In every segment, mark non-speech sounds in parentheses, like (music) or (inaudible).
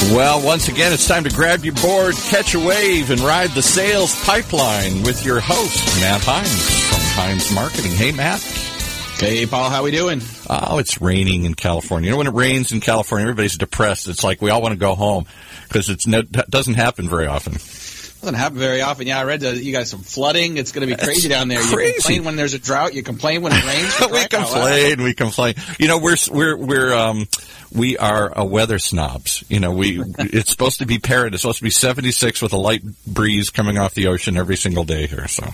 Well, once again, it's time to grab your board, catch a wave, and ride the sales pipeline with your host, Matt Heinz from Heinz Marketing. Hey, Matt. Hey, Paul, how we doing? Oh, it's raining in California. You know, when it rains in California, everybody's depressed. It's like we all want to go home because it doesn't happen very often. Doesn't happen very often. Yeah, I read that you got some flooding. It's going to be crazy down there. Crazy. You complain when there's a drought. You complain when it rains. (laughs) we complain. We complain. You know, we're we're we're um we are a weather snobs. You know, we (laughs) it's supposed to be parrot. It's supposed to be 76 with a light breeze coming off the ocean every single day here. So.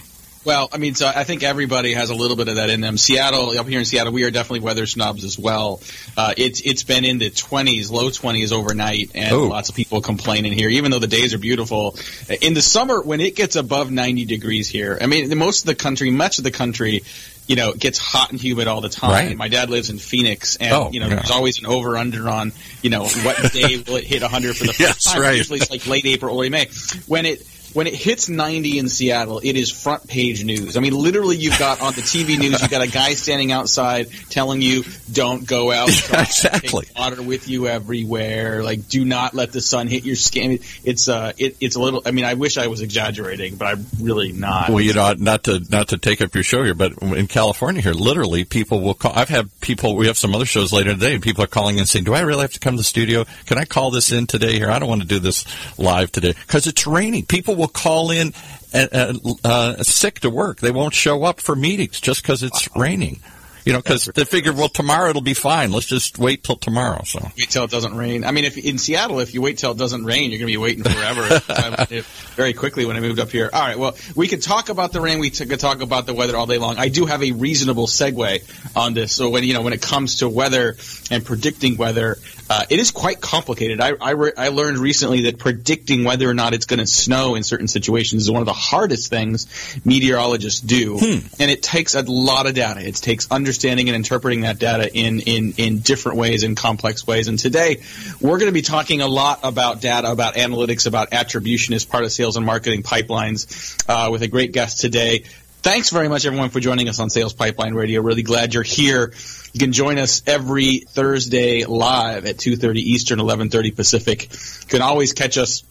Well, I mean, so I think everybody has a little bit of that in them. Seattle, up here in Seattle, we are definitely weather snobs as well. Uh, it's it's been in the 20s, low 20s overnight, and Ooh. lots of people complaining here, even though the days are beautiful. In the summer, when it gets above 90 degrees here, I mean, most of the country, much of the country, you know, it gets hot and humid all the time. Right. My dad lives in Phoenix, and oh, you know, yeah. there's always an over under on, you know, what day (laughs) will it hit 100 for the first yes, time. Right. Usually it's like late April, early May. When it when it hits 90 in Seattle, it is front page news. I mean, literally, you've got on the TV news, you've got a guy standing outside telling you, "Don't go out. Yeah, exactly. Water with you everywhere. Like, do not let the sun hit your skin." It's uh, it, it's a little. I mean, I wish I was exaggerating, but I'm really not. Well, you know, not to not to take up your show here, but in California here, literally, people will call. I've had people. We have some other shows later today, and people are calling and saying, "Do I really have to come to the studio? Can I call this in today? Here, I don't want to do this live today because it's raining. People will call in uh, uh, sick to work. They won't show up for meetings just because it's raining. You know, because they figure, well, tomorrow it'll be fine. Let's just wait till tomorrow. So wait till it doesn't rain. I mean, if in Seattle, if you wait till it doesn't rain, you're going to be waiting forever. (laughs) very quickly when I moved up here. All right, well, we could talk about the rain. We could talk about the weather all day long. I do have a reasonable segue on this. So when you know when it comes to weather and predicting weather, uh, it is quite complicated. I I, re- I learned recently that predicting whether or not it's going to snow in certain situations is one of the hardest things meteorologists do, hmm. and it takes a lot of data. It takes understanding and interpreting that data in in in different ways, in complex ways. And today, we're going to be talking a lot about data, about analytics, about attribution as part of sales and marketing pipelines, uh, with a great guest today. Thanks very much, everyone, for joining us on Sales Pipeline Radio. Really glad you're here. You can join us every Thursday live at 2.30 Eastern, 11.30 Pacific. You can always catch us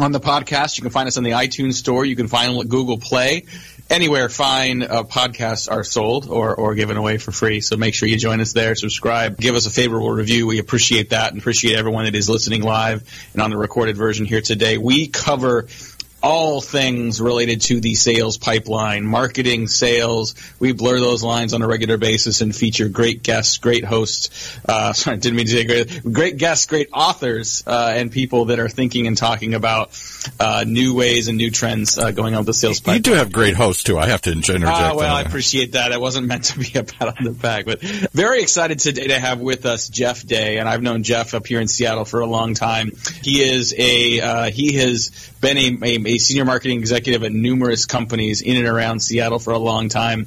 on the podcast. You can find us on the iTunes Store. You can find us at Google Play. Anywhere fine uh, podcasts are sold or, or given away for free. So make sure you join us there, subscribe, give us a favorable review. We appreciate that and appreciate everyone that is listening live and on the recorded version here today. We cover all things related to the sales pipeline, marketing, sales. We blur those lines on a regular basis and feature great guests, great hosts. Uh, (laughs) sorry, didn't mean to say great, great guests, great authors, uh, and people that are thinking and talking about uh, new ways and new trends uh, going on with the sales pipeline. You do have great hosts too. I have to interject. Ah, well, I appreciate that. It wasn't meant to be (laughs) a pat on the back, but very excited today to have with us Jeff Day, and I've known Jeff up here in Seattle for a long time. He is a uh, he has been a, a, a, senior marketing executive at numerous companies in and around Seattle for a long time,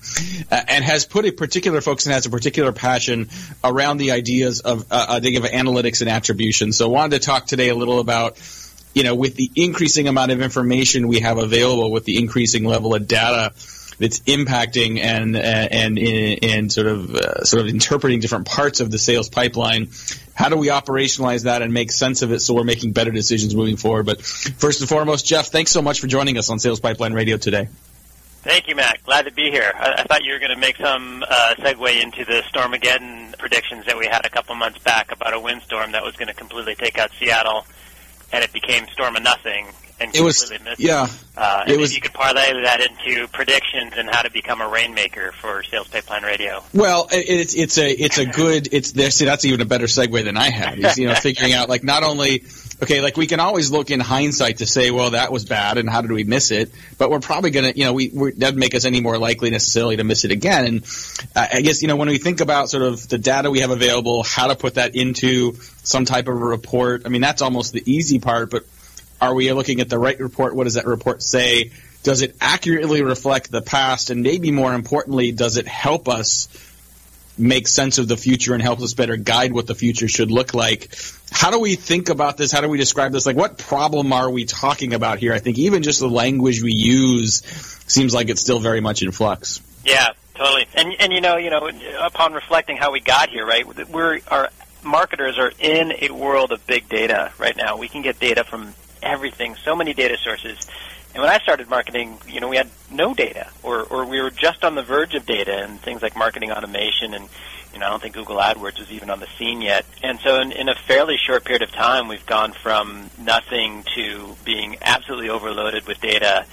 uh, and has put a particular focus and has a particular passion around the ideas of uh, I think of analytics and attribution. So, I wanted to talk today a little about you know, with the increasing amount of information we have available, with the increasing level of data that's impacting and and and, sort of uh, sort of interpreting different parts of the sales pipeline. How do we operationalize that and make sense of it so we're making better decisions moving forward? But first and foremost, Jeff, thanks so much for joining us on Sales Pipeline Radio today. Thank you, Matt. Glad to be here. I, I thought you were going to make some uh, segue into the Stormageddon predictions that we had a couple months back about a windstorm that was going to completely take out Seattle and it became Storm of Nothing and it was missed yeah. Uh, it was you could parlay that into predictions and how to become a rainmaker for Sales Pipeline Radio. Well, it, it's it's a it's a good it's there. See, that's even a better segue than I had. Is, you know, (laughs) figuring out like not only okay, like we can always look in hindsight to say, well, that was bad, and how did we miss it? But we're probably gonna, you know, we that doesn't make us any more likely necessarily to miss it again. And I guess you know when we think about sort of the data we have available, how to put that into some type of a report. I mean, that's almost the easy part, but are we looking at the right report? What does that report say? Does it accurately reflect the past? And maybe more importantly, does it help us make sense of the future and help us better guide what the future should look like? How do we think about this? How do we describe this? Like, what problem are we talking about here? I think even just the language we use seems like it's still very much in flux. Yeah, totally. And and you know, you know, upon reflecting how we got here, right? We're our marketers are in a world of big data right now. We can get data from everything, so many data sources. And when I started marketing, you know, we had no data, or, or we were just on the verge of data, and things like marketing automation, and you know, I don't think Google AdWords was even on the scene yet. And so, in, in a fairly short period of time, we've gone from nothing to being absolutely overloaded with data,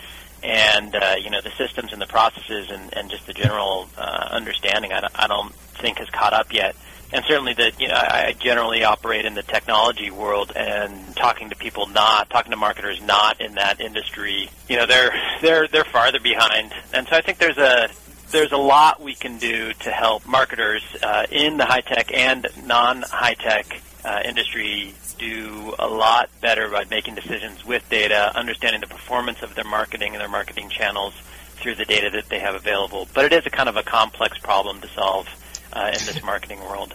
and uh, you know, the systems and the processes, and, and just the general uh, understanding. I don't, I don't think has caught up yet and certainly that you know I generally operate in the technology world and talking to people not talking to marketers not in that industry you know they're they're they're farther behind and so I think there's a there's a lot we can do to help marketers uh, in the high tech and non high tech uh, industry do a lot better by making decisions with data, understanding the performance of their marketing and their marketing channels through the data that they have available. But it is a kind of a complex problem to solve uh, in this marketing world.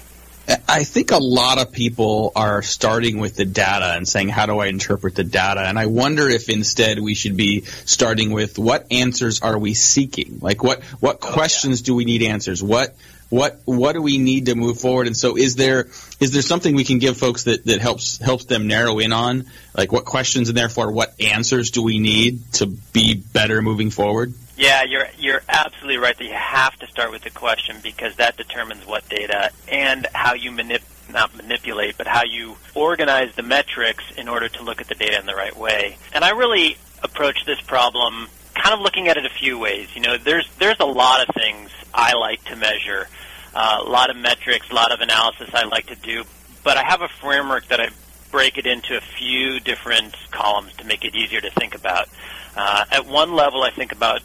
I think a lot of people are starting with the data and saying, how do I interpret the data? And I wonder if instead we should be starting with what answers are we seeking? Like what, what oh, questions yeah. do we need answers? What, what, what do we need to move forward? And so is there, is there something we can give folks that, that helps, helps them narrow in on? Like what questions and therefore what answers do we need to be better moving forward? Yeah, you're you're absolutely right that you have to start with the question because that determines what data and how you manip not manipulate, but how you organize the metrics in order to look at the data in the right way. And I really approach this problem kind of looking at it a few ways. You know, there's there's a lot of things I like to measure, uh, a lot of metrics, a lot of analysis I like to do, but I have a framework that I break it into a few different columns to make it easier to think about. Uh, at one level, I think about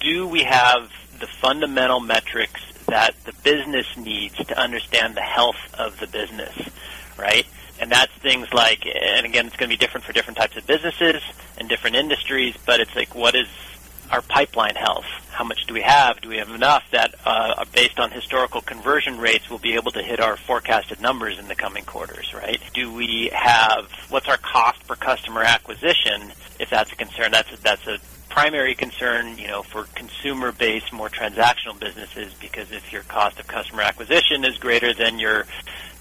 do we have the fundamental metrics that the business needs to understand the health of the business, right? And that's things like, and again, it's going to be different for different types of businesses and different industries, but it's like, what is our pipeline health? How much do we have? Do we have enough that, uh, based on historical conversion rates, we'll be able to hit our forecasted numbers in the coming quarters, right? Do we have, what's our cost per customer acquisition? If that's a concern, that's a, that's a primary concern, you know, for consumer-based, more transactional businesses, because if your cost of customer acquisition is greater than your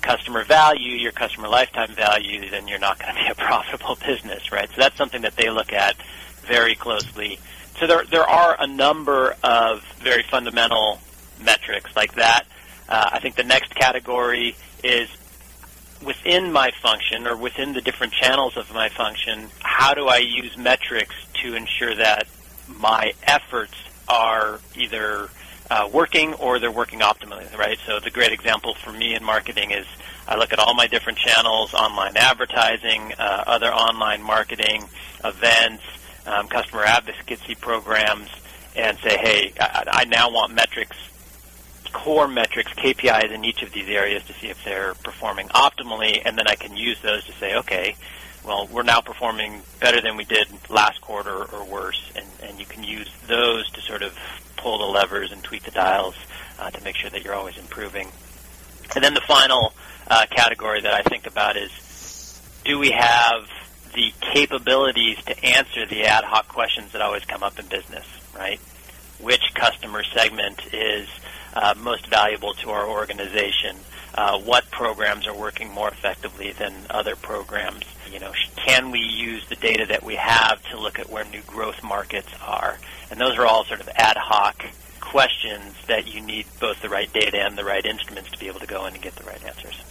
customer value, your customer lifetime value, then you're not going to be a (laughs) profitable business, right? So that's something that they look at very closely. So there there are a number of very fundamental metrics like that. Uh, I think the next category is within my function or within the different channels of my function, how do I use metrics to ensure that my efforts are either uh, working or they're working optimally, right? So the great example for me in marketing is I look at all my different channels, online advertising, uh, other online marketing, events, um, customer advocacy programs, and say, hey, I, I now want metrics core metrics, KPIs in each of these areas to see if they're performing optimally, and then I can use those to say, okay, well, we're now performing better than we did last quarter or worse, and, and you can use those to sort of pull the levers and tweak the dials uh, to make sure that you're always improving. And then the final uh, category that I think about is, do we have the capabilities to answer the ad hoc questions that always come up in business, right? Which customer segment is uh, most valuable to our organization? Uh, what programs are working more effectively than other programs? You know, can we use the data that we have to look at where new growth markets are? And those are all sort of ad hoc questions that you need both the right data and the right instruments to be able to go in and get the right answers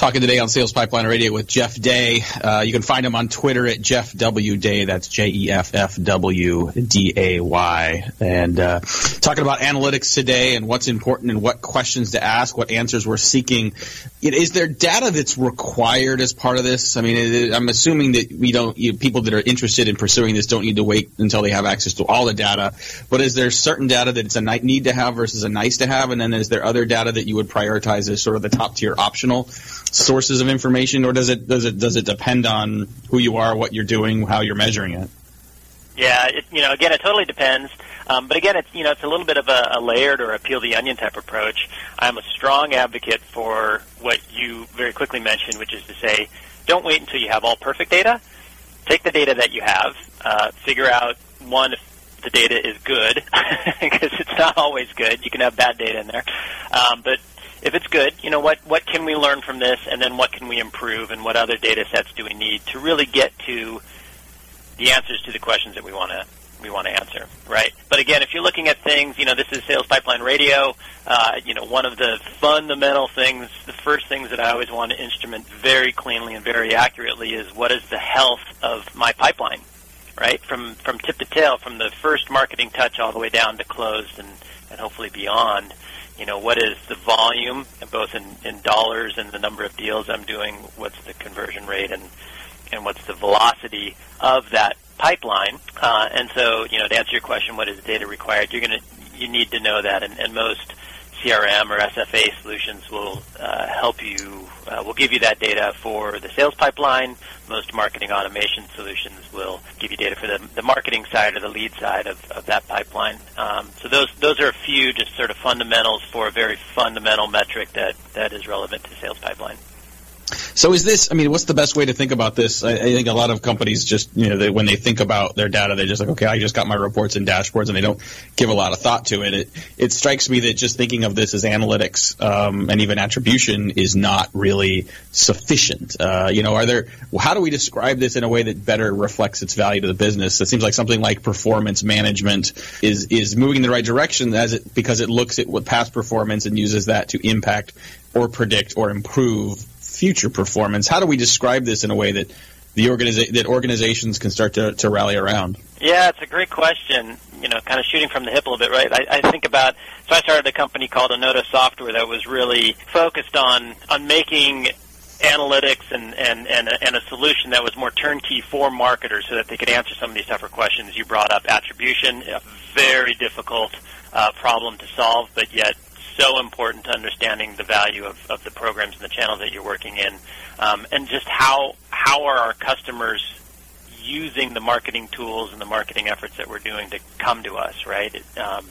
talking today on Sales Pipeline Radio with Jeff Day. Uh, you can find him on Twitter at Jeff W Day. That's J E F F W D A Y. And uh, talking about analytics today and what's important and what questions to ask, what answers we're seeking. Is there data that's required as part of this? I mean, I'm assuming that we don't. You, people that are interested in pursuing this don't need to wait until they have access to all the data. But is there certain data that it's a need to have versus a nice to have? And then is there other data that you would prioritize as sort of the top tier optional? Sources of information, or does it does it does it depend on who you are, what you're doing, how you're measuring it? Yeah, it, you know, again, it totally depends. Um, but again, it's you know, it's a little bit of a, a layered or a peel the onion type approach. I'm a strong advocate for what you very quickly mentioned, which is to say, don't wait until you have all perfect data. Take the data that you have, uh, figure out one if the data is good, (laughs) because it's not always good. You can have bad data in there, um, but if it's good, you know, what, what can we learn from this, and then what can we improve, and what other data sets do we need to really get to the answers to the questions that we want to we want to answer, right? But again, if you're looking at things, you know, this is Sales Pipeline Radio. Uh, you know, one of the fundamental things, the first things that I always want to instrument very cleanly and very accurately is what is the health of my pipeline, right? From from tip to tail, from the first marketing touch all the way down to closed and and hopefully beyond. You know, what is the volume, both in, in dollars and the number of deals I'm doing? What's the conversion rate and and what's the velocity of that pipeline. Uh, and so, you know, to answer your question, what is the data required? You're going to you need to know that, and, and most CRM or SFA solutions will uh, help you, uh, will give you that data for the sales pipeline. Most marketing automation solutions will give you data for the, the marketing side or the lead side of, of that pipeline. Um, so those those are a few just sort of fundamentals for a very fundamental metric that, that is relevant to sales pipeline. So is this? I mean, what's the best way to think about this? I, I think a lot of companies just, you know, they, when they think about their data, they're just like, okay, I just got my reports and dashboards, and they don't give a lot of thought to it. It, it strikes me that just thinking of this as analytics um, and even attribution is not really sufficient. Uh, you know, are there? How do we describe this in a way that better reflects its value to the business? It seems like something like performance management is is moving in the right direction as it because it looks at what past performance and uses that to impact or predict or improve future performance. How do we describe this in a way that the organiza- that organizations can start to, to rally around? Yeah, it's a great question. You know, kind of shooting from the hip a little bit, right? I, I think about so I started a company called Onoda Software that was really focused on on making analytics and, and, and, a, and a solution that was more turnkey for marketers so that they could answer some of these tougher questions. You brought up attribution, a very difficult uh, problem to solve, but yet so important to understanding the value of, of the programs and the channels that you're working in, um, and just how how are our customers using the marketing tools and the marketing efforts that we're doing to come to us, right? Um,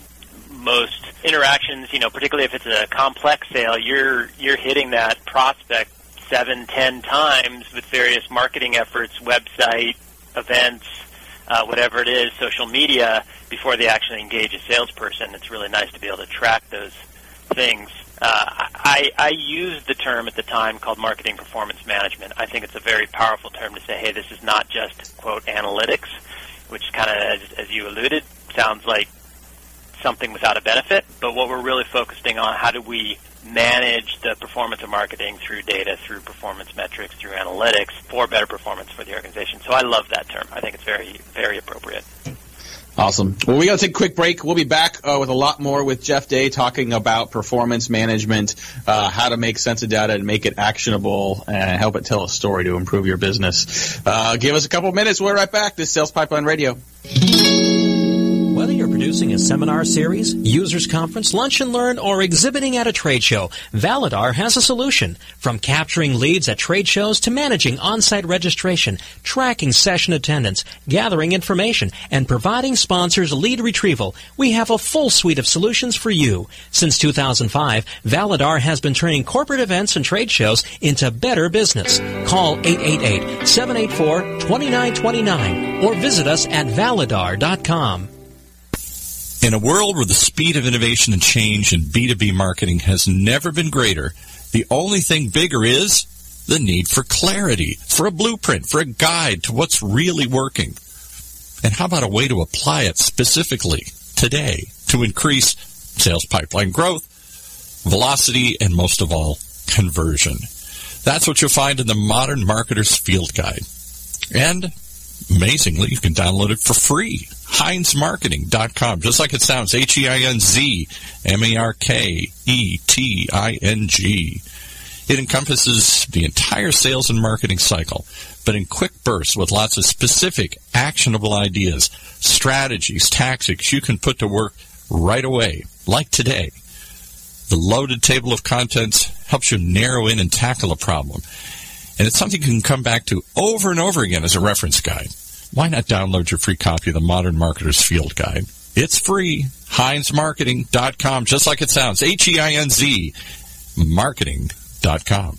most interactions, you know, particularly if it's a complex sale, you're you're hitting that prospect seven, ten times with various marketing efforts, website, events, uh, whatever it is, social media, before they actually engage a salesperson. It's really nice to be able to track those things. Uh, I, I used the term at the time called marketing performance management. I think it's a very powerful term to say, hey, this is not just, quote, analytics, which kind of, as, as you alluded, sounds like something without a benefit. But what we're really focusing on, how do we manage the performance of marketing through data, through performance metrics, through analytics for better performance for the organization. So I love that term. I think it's very, very appropriate. Awesome. Well, we got to take a quick break. We'll be back uh, with a lot more with Jeff Day talking about performance management, uh, how to make sense of data and make it actionable, and help it tell a story to improve your business. Uh, give us a couple minutes. We're right back. This Sales Pipeline Radio. Producing a seminar series, users conference, lunch and learn, or exhibiting at a trade show, Validar has a solution. From capturing leads at trade shows to managing on-site registration, tracking session attendance, gathering information, and providing sponsors lead retrieval, we have a full suite of solutions for you. Since 2005, Validar has been turning corporate events and trade shows into better business. Call 888-784-2929 or visit us at validar.com. In a world where the speed of innovation and change in B2B marketing has never been greater, the only thing bigger is the need for clarity, for a blueprint, for a guide to what's really working. And how about a way to apply it specifically today to increase sales pipeline growth, velocity, and most of all, conversion? That's what you'll find in the Modern Marketer's Field Guide. And amazingly, you can download it for free. HeinzMarketing.com, just like it sounds. H-E-I-N-Z M-A-R-K-E-T-I-N-G. It encompasses the entire sales and marketing cycle, but in quick bursts with lots of specific, actionable ideas, strategies, tactics you can put to work right away, like today. The loaded table of contents helps you narrow in and tackle a problem. And it's something you can come back to over and over again as a reference guide. Why not download your free copy of the Modern Marketer's Field Guide? It's free. HeinzMarketing.com, just like it sounds. H-E-I-N-Z marketing.com.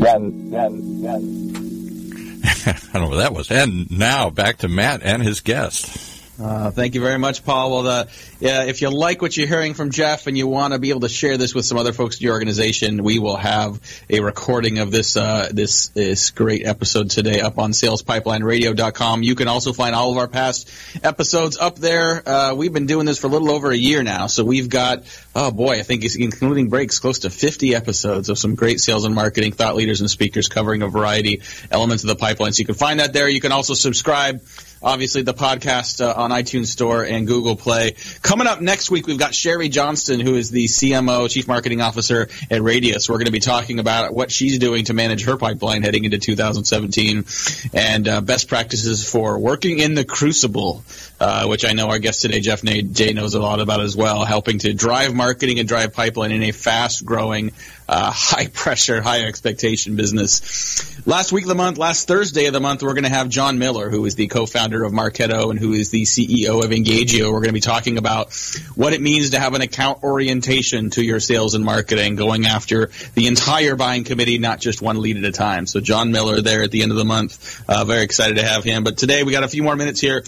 Run, run, run. (laughs) I don't know what that was. And now back to Matt and his guest. Uh, thank you very much, Paul. Well, the, yeah, if you like what you're hearing from Jeff and you want to be able to share this with some other folks in your organization, we will have a recording of this uh, this this great episode today up on SalesPipelineRadio.com. You can also find all of our past episodes up there. Uh, we've been doing this for a little over a year now, so we've got oh boy, I think it's including breaks, close to 50 episodes of some great sales and marketing thought leaders and speakers covering a variety elements of the pipeline. So you can find that there. You can also subscribe obviously the podcast uh, on iTunes Store and Google Play. Coming up next week, we've got Sherry Johnston, who is the CMO, Chief Marketing Officer at Radius. We're going to be talking about what she's doing to manage her pipeline heading into 2017 and uh, best practices for working in the crucible, uh, which I know our guest today, Jeff Jay, knows a lot about as well, helping to drive marketing and drive pipeline in a fast growing uh, high pressure, high expectation business. Last week of the month, last Thursday of the month, we're going to have John Miller, who is the co-founder of Marketo and who is the CEO of Engagio. We're going to be talking about what it means to have an account orientation to your sales and marketing, going after the entire buying committee, not just one lead at a time. So John Miller there at the end of the month. Uh, very excited to have him. But today we got a few more minutes here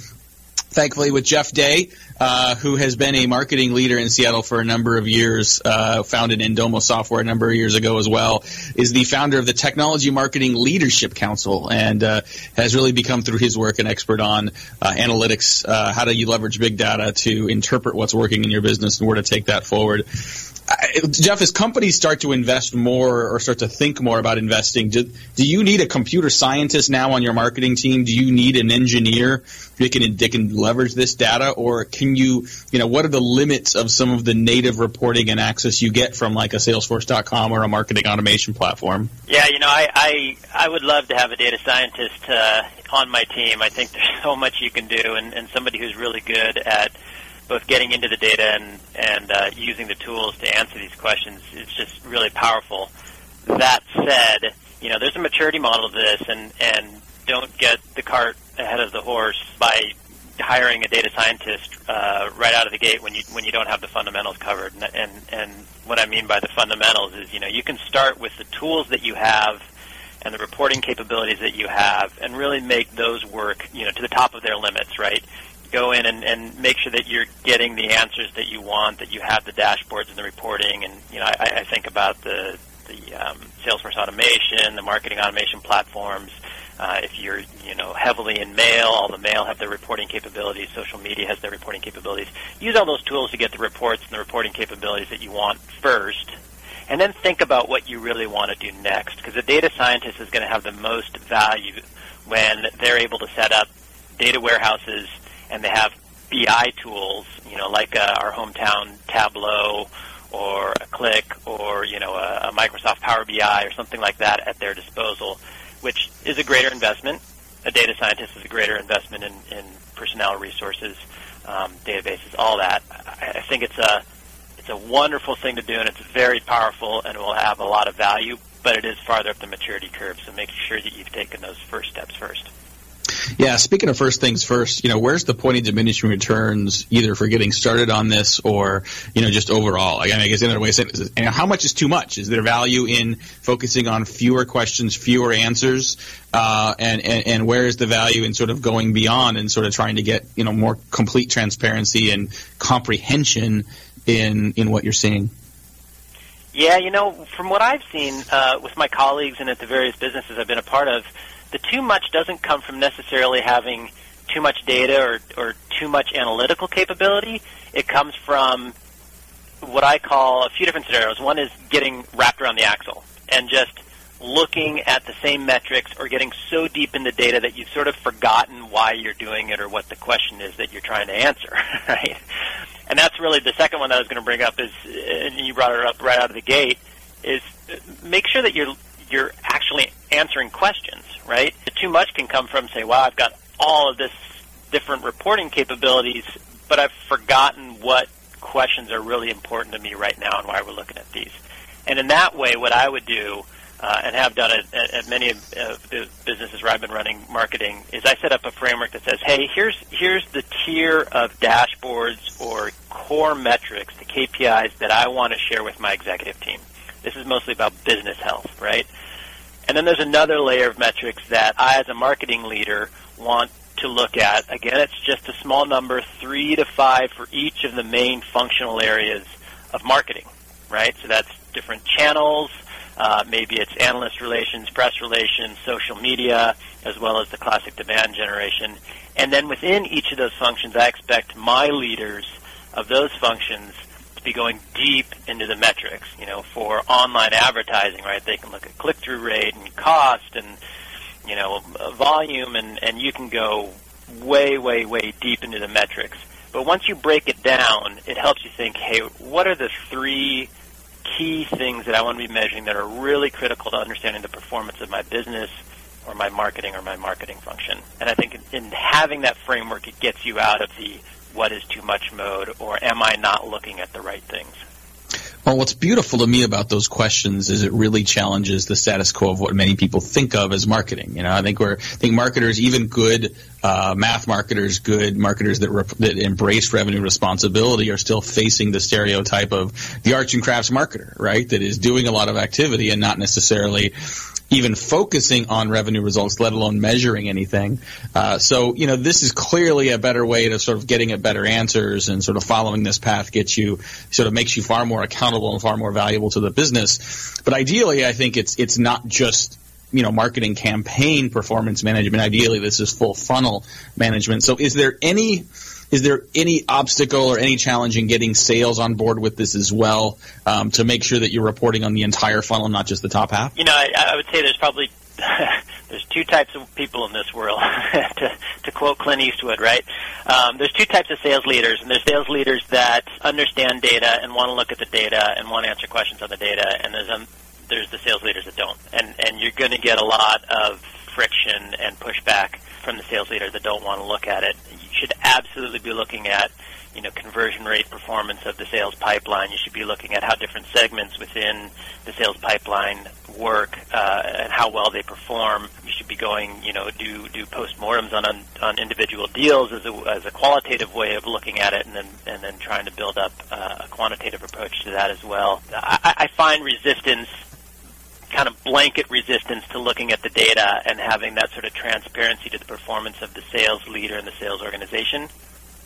thankfully with Jeff Day, uh, who has been a marketing leader in Seattle for a number of years, uh, founded Indomo Software a number of years ago as well, is the founder of the Technology Marketing Leadership Council and uh, has really become through his work an expert on uh, analytics, uh, how do you leverage big data to interpret what's working in your business and where to take that forward. Jeff, as companies start to invest more or start to think more about investing, do, do you need a computer scientist now on your marketing team? Do you need an engineer that can, that can leverage this data? Or can you, you know, what are the limits of some of the native reporting and access you get from like a Salesforce.com or a marketing automation platform? Yeah, you know, I, I, I would love to have a data scientist uh, on my team. I think there's so much you can do and, and somebody who's really good at – both getting into the data and and uh, using the tools to answer these questions is just really powerful. That said, you know, there's a maturity model to this, and and don't get the cart ahead of the horse by hiring a data scientist uh, right out of the gate when you when you don't have the fundamentals covered. And, and and what I mean by the fundamentals is, you know, you can start with the tools that you have and the reporting capabilities that you have, and really make those work, you know, to the top of their limits, right? Go in and, and make sure that you're getting the answers that you want, that you have the dashboards and the reporting. And you know, I, I think about the the um, Salesforce automation, the marketing automation platforms. Uh, if you're you know heavily in mail, all the mail have their reporting capabilities. Social media has their reporting capabilities. Use all those tools to get the reports and the reporting capabilities that you want first. And then think about what you really want to do next, because a data scientist is going to have the most value when they're able to set up data warehouses and they have BI tools, you know, like uh, our hometown Tableau or a Qlik or you know a, a Microsoft Power BI or something like that at their disposal, which is a greater investment. A data scientist is a greater investment in, in personnel resources, um, databases, all that. I, I think it's a it's a wonderful thing to do, and it's very powerful, and will have a lot of value. But it is farther up the maturity curve, so make sure that you've taken those first steps first. Yeah, speaking of first things first, you know, where's the point of diminishing returns either for getting started on this or, you know, just overall? I guess in another way of saying is, you know, how much is too much? Is there value in focusing on fewer questions, fewer answers? Uh, and, and, and where is the value in sort of going beyond and sort of trying to get, you know, more complete transparency and comprehension in, in what you're seeing? Yeah, you know, from what I've seen uh, with my colleagues and at the various businesses I've been a part of, the too much doesn't come from necessarily having too much data or, or too much analytical capability. It comes from what I call a few different scenarios. One is getting wrapped around the axle and just looking at the same metrics or getting so deep in the data that you've sort of forgotten why you're doing it or what the question is that you're trying to answer, (laughs) right? And that's really the second one that I was going to bring up is, and you brought it up right out of the gate, is make sure that you're you're actually answering questions, right? Too much can come from say, "Wow, I've got all of this different reporting capabilities, but I've forgotten what questions are really important to me right now and why we're looking at these." And in that way, what I would do, uh, and have done at, at many of the businesses where I've been running marketing, is I set up a framework that says, "Hey, here's here's the tier of dashboards or core metrics, the KPIs that I want to share with my executive team." This is mostly about business health, right? And then there's another layer of metrics that I, as a marketing leader, want to look at, again, it's just a small number, three to five for each of the main functional areas of marketing, right? So that's different channels, uh, maybe it's analyst relations, press relations, social media, as well as the classic demand generation. And then within each of those functions, I expect my leaders of those functions be going deep into the metrics. You know, for online advertising, right? They can look at click-through rate and cost and you know uh, volume, and and you can go way, way, way deep into the metrics. But once you break it down, it helps you think, hey, what are the three key things that I want to be measuring that are really critical to understanding the performance of my business or my marketing or my marketing function. And I think in having that framework, it gets you out of the what is too much mode or am I not looking at the right things. Well, what's beautiful to me about those questions is it really challenges the status quo of what many people think of as marketing. You know, I think we're I think marketers, even good uh, math marketers, good marketers that rep- that embrace revenue responsibility, are still facing the stereotype of the arts and crafts marketer, right? That is doing a lot of activity and not necessarily even focusing on revenue results, let alone measuring anything. Uh, so, you know, this is clearly a better way to sort of getting at better answers and sort of following this path gets you, sort of makes you far more accountable and far more valuable to the business. But ideally, I think it's, it's not just you know marketing campaign performance management ideally this is full funnel management so is there any is there any obstacle or any challenge in getting sales on board with this as well um, to make sure that you're reporting on the entire funnel, not just the top half? You know, I, I would say there's probably (laughs) there's two types of people in this world. (laughs) to, to quote Clint Eastwood, right? Um, there's two types of sales leaders, and there's sales leaders that understand data and want to look at the data and want to answer questions on the data, and there's um, there's the sales leaders that don't, and and you're going to get a lot of friction and pushback from the sales leader that don't want to look at it. Should absolutely be looking at, you know, conversion rate performance of the sales pipeline. You should be looking at how different segments within the sales pipeline work uh, and how well they perform. You should be going, you know, do do postmortems on on, on individual deals as a, as a qualitative way of looking at it, and then and then trying to build up uh, a quantitative approach to that as well. I, I find resistance kind of blanket resistance to looking at the data and having that sort of transparency to the performance of the sales leader and the sales organization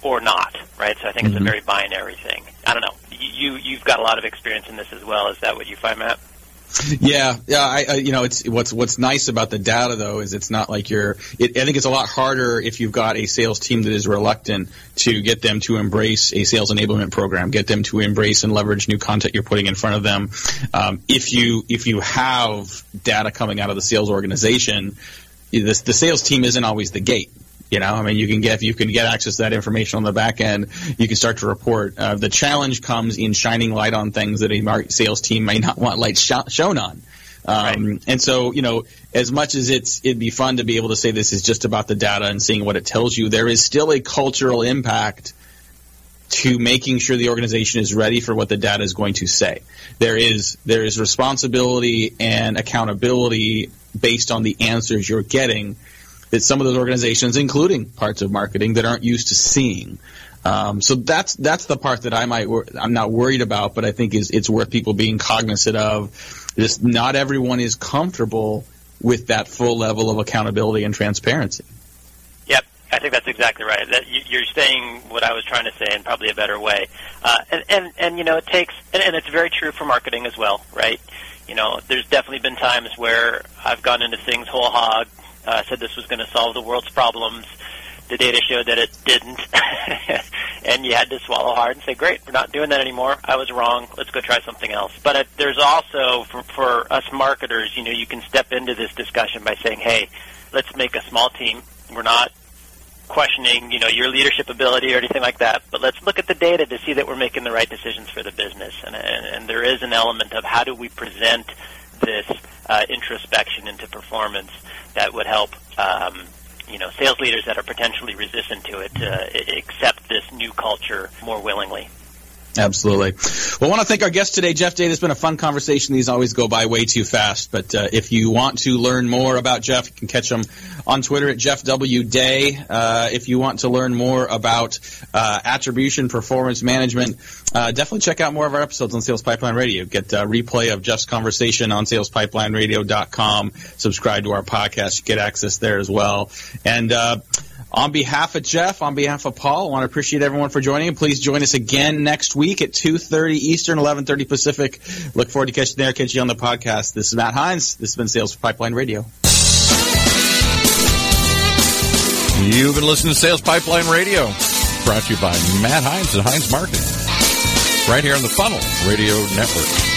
or not, right? So I think mm-hmm. it's a mm-hmm. very binary thing. I don't know. You you've got a lot of experience in this as well. Is that what you find, Matt? Yeah, yeah. I, I, you know, it's what's what's nice about the data though is it's not like you're. It, I think it's a lot harder if you've got a sales team that is reluctant to get them to embrace a sales enablement program, get them to embrace and leverage new content you're putting in front of them. Um, if you if you have data coming out of the sales organization, the, the sales team isn't always the gate. You know, I mean, you can get you can get access to that information on the back end. You can start to report. Uh, the challenge comes in shining light on things that a sales team may not want light sh- shown on. Um, right. And so, you know, as much as it's it'd be fun to be able to say this is just about the data and seeing what it tells you, there is still a cultural impact to making sure the organization is ready for what the data is going to say. There is there is responsibility and accountability based on the answers you're getting that some of those organizations, including parts of marketing, that aren't used to seeing. Um, so that's that's the part that I might I'm not worried about, but I think is it's worth people being cognizant of. Just not everyone is comfortable with that full level of accountability and transparency. Yep, I think that's exactly right. That you're saying what I was trying to say in probably a better way. Uh, and, and and you know it takes and, and it's very true for marketing as well, right? You know, there's definitely been times where I've gone into things whole hog, uh, said this was going to solve the world's problems. The data showed that it didn't, (laughs) and you had to swallow hard and say, "Great, we're not doing that anymore. I was wrong. Let's go try something else." But uh, there's also for, for us marketers, you know, you can step into this discussion by saying, "Hey, let's make a small team. We're not questioning, you know, your leadership ability or anything like that. But let's look at the data to see that we're making the right decisions for the business. And, and, and there is an element of how do we present this uh, introspection into performance that would help um, you know sales leaders that are potentially resistant to it uh, accept this new culture more willingly. Absolutely. Well, I want to thank our guest today, Jeff Dade. It's been a fun conversation. These always go by way too fast. But uh, if you want to learn more about Jeff, you can catch him on Twitter at Jeff W. Day. Uh, if you want to learn more about uh, attribution performance management, uh, definitely check out more of our episodes on Sales Pipeline Radio. Get a replay of Jeff's conversation on salespipelineradio.com. Subscribe to our podcast. You get access there as well. And uh, On behalf of Jeff, on behalf of Paul, I want to appreciate everyone for joining. Please join us again next week at 2.30 Eastern, 11.30 Pacific. Look forward to catching there, catch you on the podcast. This is Matt Heinz. This has been Sales Pipeline Radio. You've been listening to Sales Pipeline Radio, brought to you by Matt Heinz and Heinz Marketing, right here on the Funnel Radio Network.